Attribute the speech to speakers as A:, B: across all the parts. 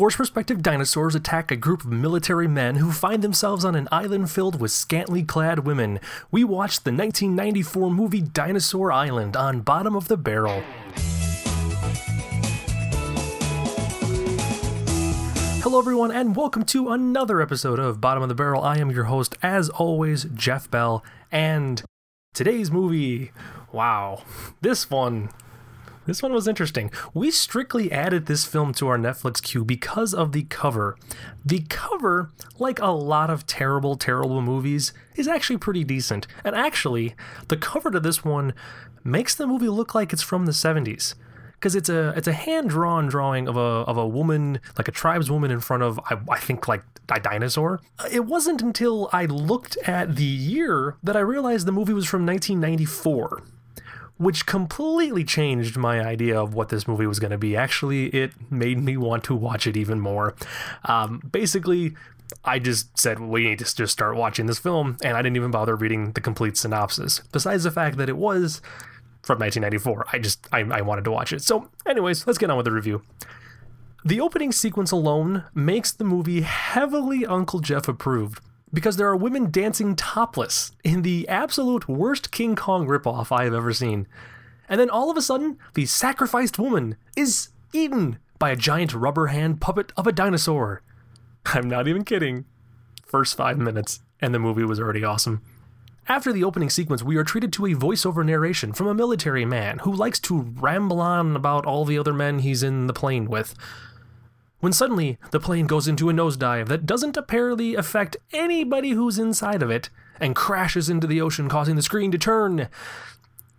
A: Force perspective dinosaurs attack a group of military men who find themselves on an island filled with scantily clad women. We watched the 1994 movie Dinosaur Island on Bottom of the Barrel. Hello, everyone, and welcome to another episode of Bottom of the Barrel. I am your host, as always, Jeff Bell, and today's movie. Wow, this one this one was interesting. We strictly added this film to our Netflix queue because of the cover. The cover, like a lot of terrible, terrible movies, is actually pretty decent. And actually, the cover to this one makes the movie look like it's from the 70s because it's a it's a hand drawn drawing of a of a woman like a tribeswoman in front of I, I, think like a dinosaur. It wasn't until I looked at the year that I realized the movie was from 1994 which completely changed my idea of what this movie was going to be. Actually, it made me want to watch it even more. Um, basically, I just said we need to just start watching this film, and I didn't even bother reading the complete synopsis. Besides the fact that it was from 1994, I just I, I wanted to watch it. So, anyways, let's get on with the review. The opening sequence alone makes the movie heavily Uncle Jeff approved because there are women dancing topless in the absolute worst King Kong ripoff I have ever seen. And then all of a sudden, the sacrificed woman is eaten by a giant rubber hand puppet of a dinosaur. I'm not even kidding. First five minutes, and the movie was already awesome. After the opening sequence, we are treated to a voiceover narration from a military man who likes to ramble on about all the other men he's in the plane with when suddenly the plane goes into a nosedive that doesn't apparently affect anybody who's inside of it and crashes into the ocean, causing the screen to turn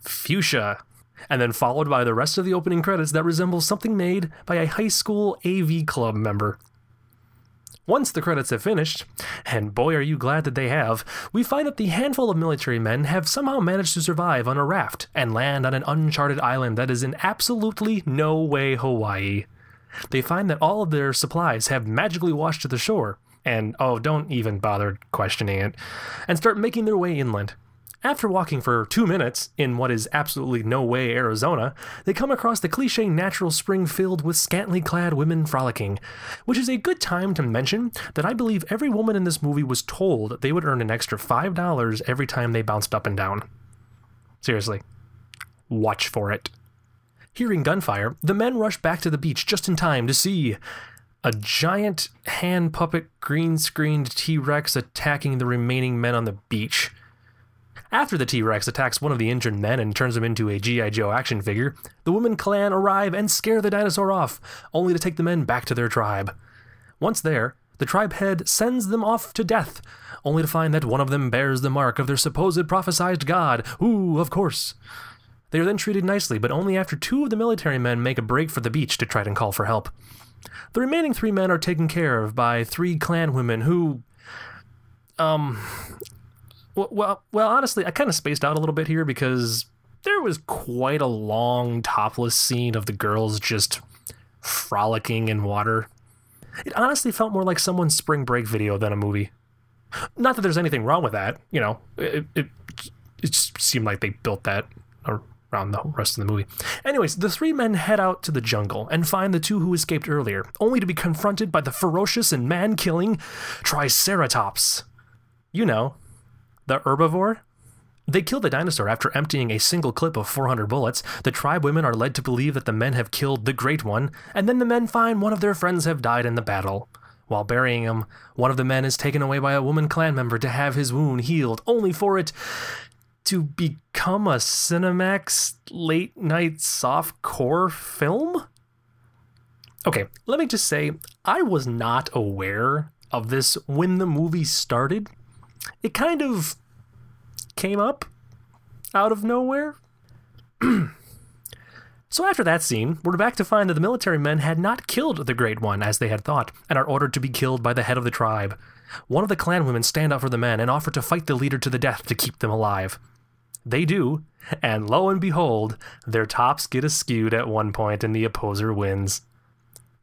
A: fuchsia. And then followed by the rest of the opening credits that resembles something made by a high school AV club member. Once the credits have finished, and boy are you glad that they have, we find that the handful of military men have somehow managed to survive on a raft and land on an uncharted island that is in absolutely no way Hawaii. They find that all of their supplies have magically washed to the shore, and oh, don't even bother questioning it, and start making their way inland. After walking for two minutes in what is absolutely no way Arizona, they come across the cliche natural spring filled with scantily clad women frolicking, which is a good time to mention that I believe every woman in this movie was told they would earn an extra $5 every time they bounced up and down. Seriously, watch for it. Hearing gunfire, the men rush back to the beach just in time to see a giant hand puppet green screened T Rex attacking the remaining men on the beach. After the T Rex attacks one of the injured men and turns him into a G.I. Joe action figure, the woman clan arrive and scare the dinosaur off, only to take the men back to their tribe. Once there, the tribe head sends them off to death, only to find that one of them bears the mark of their supposed prophesied god, who, of course, they are then treated nicely, but only after two of the military men make a break for the beach to try and call for help. The remaining three men are taken care of by three clan women who, um, well, well, honestly, I kind of spaced out a little bit here because there was quite a long topless scene of the girls just frolicking in water. It honestly felt more like someone's spring break video than a movie. Not that there's anything wrong with that, you know. It it, it just seemed like they built that around the rest of the movie. Anyways, the three men head out to the jungle and find the two who escaped earlier, only to be confronted by the ferocious and man killing Triceratops. You know, the herbivore? They kill the dinosaur after emptying a single clip of 400 bullets. The tribe women are led to believe that the men have killed the Great One, and then the men find one of their friends have died in the battle. While burying him, one of the men is taken away by a woman clan member to have his wound healed, only for it to become a Cinemax late night soft core film? Okay, let me just say, I was not aware of this when the movie started. It kind of came up out of nowhere. so after that scene, we're back to find that the military men had not killed the Great One as they had thought, and are ordered to be killed by the head of the tribe. One of the clan women stand up for the men and offer to fight the leader to the death to keep them alive. They do, and lo and behold, their tops get askewed at one point and the opposer wins.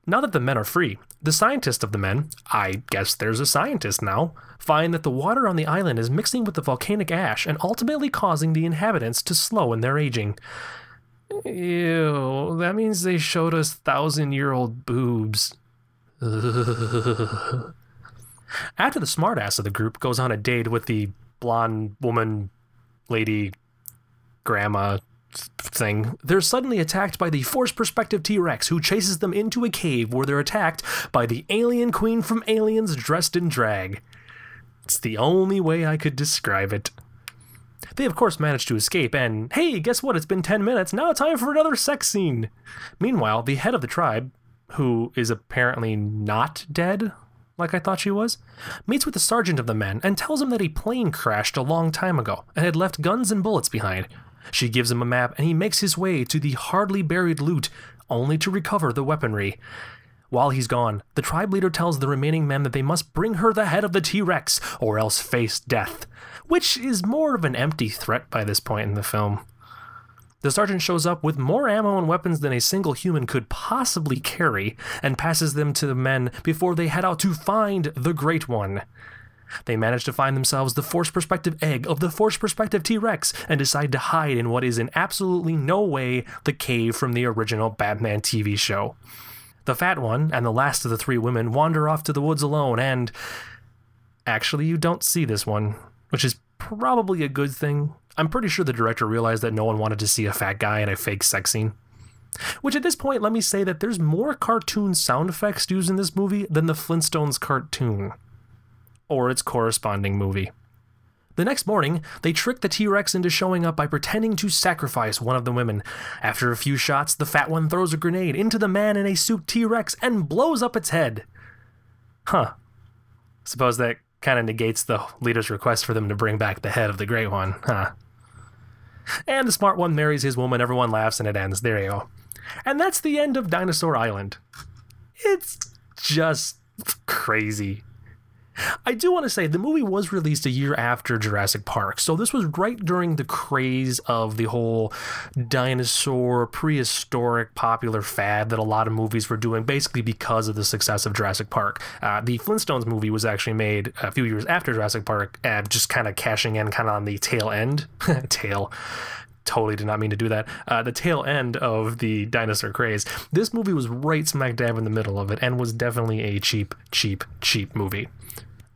A: Now that the men are free, the scientists of the men, I guess there's a scientist now, find that the water on the island is mixing with the volcanic ash and ultimately causing the inhabitants to slow in their aging. Ew, that means they showed us thousand year old boobs. After the smartass of the group goes on a date with the blonde woman, lady, grandma thing, they're suddenly attacked by the Force Perspective T Rex, who chases them into a cave where they're attacked by the alien queen from Aliens dressed in drag. It's the only way I could describe it. They, of course, manage to escape, and hey, guess what? It's been 10 minutes. Now, it's time for another sex scene. Meanwhile, the head of the tribe, who is apparently not dead, like I thought she was, meets with the sergeant of the men and tells him that a plane crashed a long time ago and had left guns and bullets behind. She gives him a map and he makes his way to the hardly buried loot, only to recover the weaponry. While he's gone, the tribe leader tells the remaining men that they must bring her the head of the T Rex or else face death, which is more of an empty threat by this point in the film. The sergeant shows up with more ammo and weapons than a single human could possibly carry and passes them to the men before they head out to find the Great One. They manage to find themselves the Force Perspective egg of the Force Perspective T Rex and decide to hide in what is in absolutely no way the cave from the original Batman TV show. The fat one and the last of the three women wander off to the woods alone, and actually, you don't see this one, which is probably a good thing. I'm pretty sure the director realized that no one wanted to see a fat guy in a fake sex scene. Which at this point, let me say that there's more cartoon sound effects used in this movie than the Flintstones cartoon, or its corresponding movie. The next morning, they trick the T Rex into showing up by pretending to sacrifice one of the women. After a few shots, the fat one throws a grenade into the man in a suit T Rex and blows up its head. Huh. Suppose that kind of negates the leader's request for them to bring back the head of the Great One, huh? And the smart one marries his woman, everyone laughs, and it ends. There you go. And that's the end of Dinosaur Island. It's just crazy. I do want to say the movie was released a year after Jurassic Park, so this was right during the craze of the whole dinosaur prehistoric popular fad that a lot of movies were doing, basically because of the success of Jurassic Park. Uh, the Flintstones movie was actually made a few years after Jurassic Park, and just kind of cashing in kind of on the tail end, tail totally did not mean to do that. Uh, the tail end of the dinosaur craze. This movie was right smack dab in the middle of it and was definitely a cheap, cheap, cheap movie.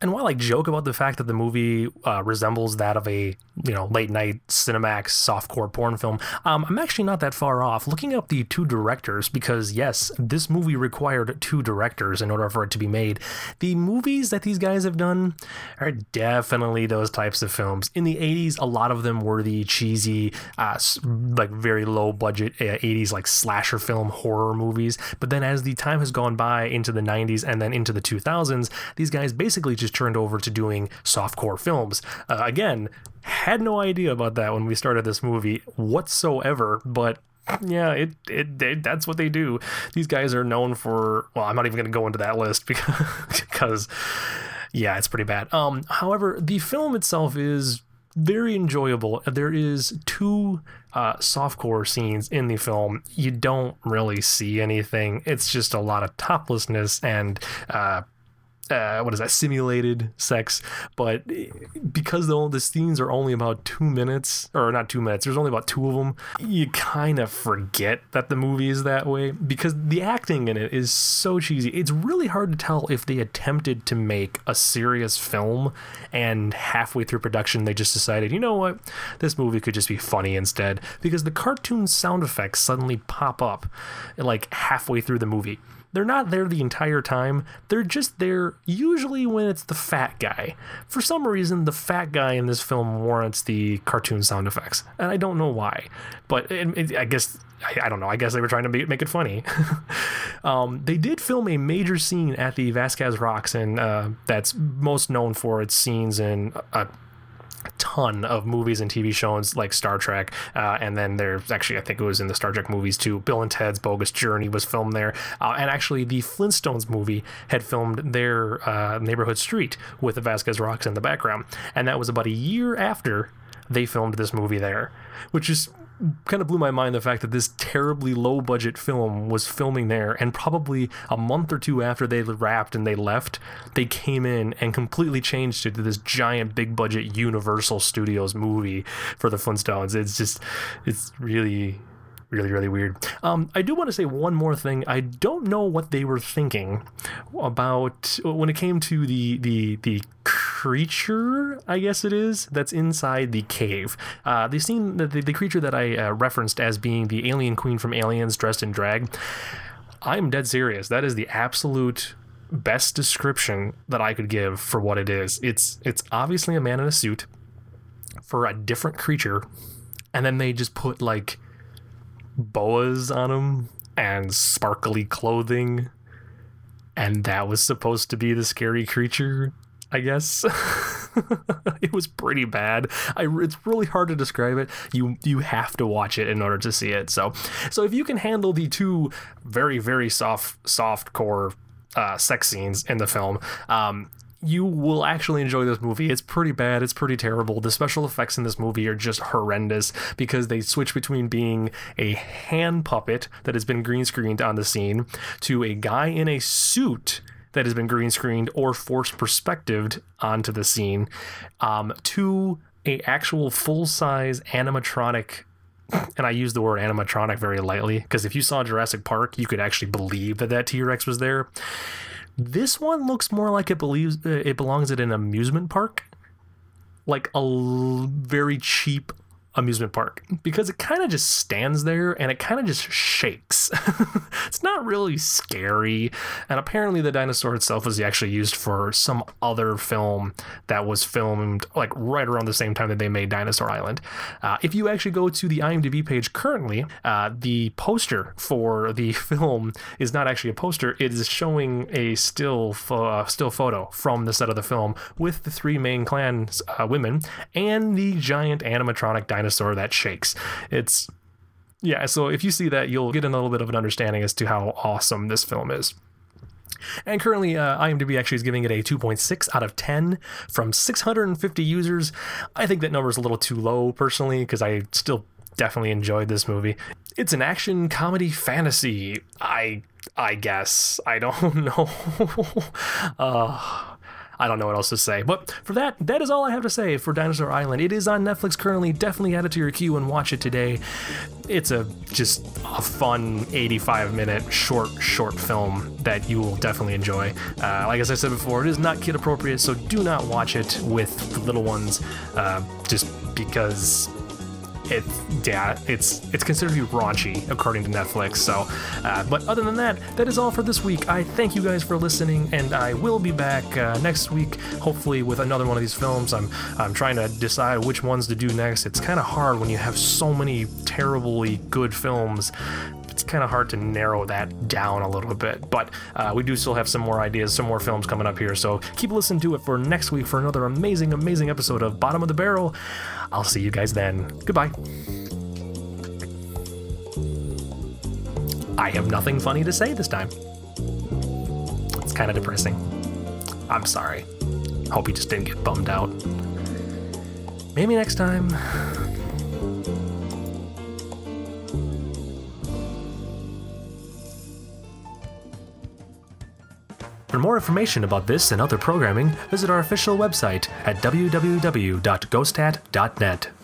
A: And while I joke about the fact that the movie uh, resembles that of a you know late night Cinemax softcore porn film, um, I'm actually not that far off. Looking up the two directors, because yes, this movie required two directors in order for it to be made. The movies that these guys have done are definitely those types of films. In the 80s, a lot of them were the cheesy, uh, like very low budget uh, 80s like slasher film horror movies. But then as the time has gone by into the 90s and then into the 2000s, these guys basically just turned over to doing softcore films. Uh, again, had no idea about that when we started this movie whatsoever, but yeah, it, it, it, that's what they do. These guys are known for. Well, I'm not even going to go into that list because because yeah, it's pretty bad. Um, however, the film itself is very enjoyable. There is two uh, softcore scenes in the film. You don't really see anything. It's just a lot of toplessness and uh, uh, what is that simulated sex but because the, the scenes are only about two minutes or not two minutes there's only about two of them you kind of forget that the movie is that way because the acting in it is so cheesy. It's really hard to tell if they attempted to make a serious film and halfway through production they just decided you know what? This movie could just be funny instead because the cartoon sound effects suddenly pop up like halfway through the movie. They're not there the entire time. They're just there usually when it's the fat guy. For some reason, the fat guy in this film warrants the cartoon sound effects, and I don't know why. But it, it, I guess I, I, don't know. I guess they were trying to make, make it funny. um, they did film a major scene at the Vasquez Rocks, and uh, that's most known for its scenes in. Uh, ton of movies and TV shows like Star Trek, uh, and then there's actually I think it was in the Star Trek movies too. Bill and Ted's Bogus Journey was filmed there, uh, and actually the Flintstones movie had filmed their uh, neighborhood street with the Vasquez Rocks in the background, and that was about a year after they filmed this movie there, which is kind of blew my mind the fact that this terribly low budget film was filming there and probably a month or two after they wrapped and they left they came in and completely changed it to this giant big budget universal studios movie for the flintstones. It's just it's really really really weird. Um, i do want to say one more thing. I don't know what they were thinking about when it came to the the the creature i guess it is that's inside the cave. Uh, the scene the, the creature that i uh, referenced as being the alien queen from aliens dressed in drag i'm dead serious. That is the absolute best description that i could give for what it is. It's it's obviously a man in a suit for a different creature and then they just put like boas on him and sparkly clothing and that was supposed to be the scary creature i guess it was pretty bad I, it's really hard to describe it you you have to watch it in order to see it so so if you can handle the two very very soft soft core uh, sex scenes in the film um, you will actually enjoy this movie. It's pretty bad. It's pretty terrible. The special effects in this movie are just horrendous because they switch between being a hand puppet that has been green screened on the scene to a guy in a suit that has been green screened or forced perspectived onto the scene um, to a actual full size animatronic and I use the word animatronic very lightly because if you saw Jurassic Park, you could actually believe that that T Rex was there. This one looks more like it believes it belongs at an amusement park, like a l- very cheap amusement park because it kind of just stands there and it kind of just shakes. it's not really scary. And apparently, the dinosaur itself was actually used for some other film that was filmed like right around the same time that they made Dinosaur Island. Uh, if you actually go to the IMDb page currently, uh, the poster for the film is not actually a poster, it is showing a still, fo- uh, still photo from the set of the film with the three main clan uh, women and the giant animatronic dinosaur dinosaur that shakes. It's yeah, so if you see that, you'll get a little bit of an understanding as to how awesome this film is. And currently, uh, IMDb actually is giving it a 2.6 out of 10 from 650 users. I think that number is a little too low personally because I still definitely enjoyed this movie. It's an action comedy fantasy. I I guess I don't know. uh, I don't know what else to say. But for that, that is all I have to say for Dinosaur Island. It is on Netflix currently. Definitely add it to your queue and watch it today. It's a just a fun 85 minute short short film that you will definitely enjoy. Uh, like as I said before, it is not kid appropriate, so do not watch it with the little ones. Uh, just because it yeah it's it's considered to be raunchy according to netflix so uh, but other than that that is all for this week i thank you guys for listening and i will be back uh, next week hopefully with another one of these films i'm i'm trying to decide which ones to do next it's kind of hard when you have so many terribly good films it's kind of hard to narrow that down a little bit. But uh, we do still have some more ideas, some more films coming up here. So keep listening to it for next week for another amazing, amazing episode of Bottom of the Barrel. I'll see you guys then. Goodbye. I have nothing funny to say this time. It's kind of depressing. I'm sorry. Hope you just didn't get bummed out. Maybe next time. More information about this and other programming, visit our official website at www.ghostat.net.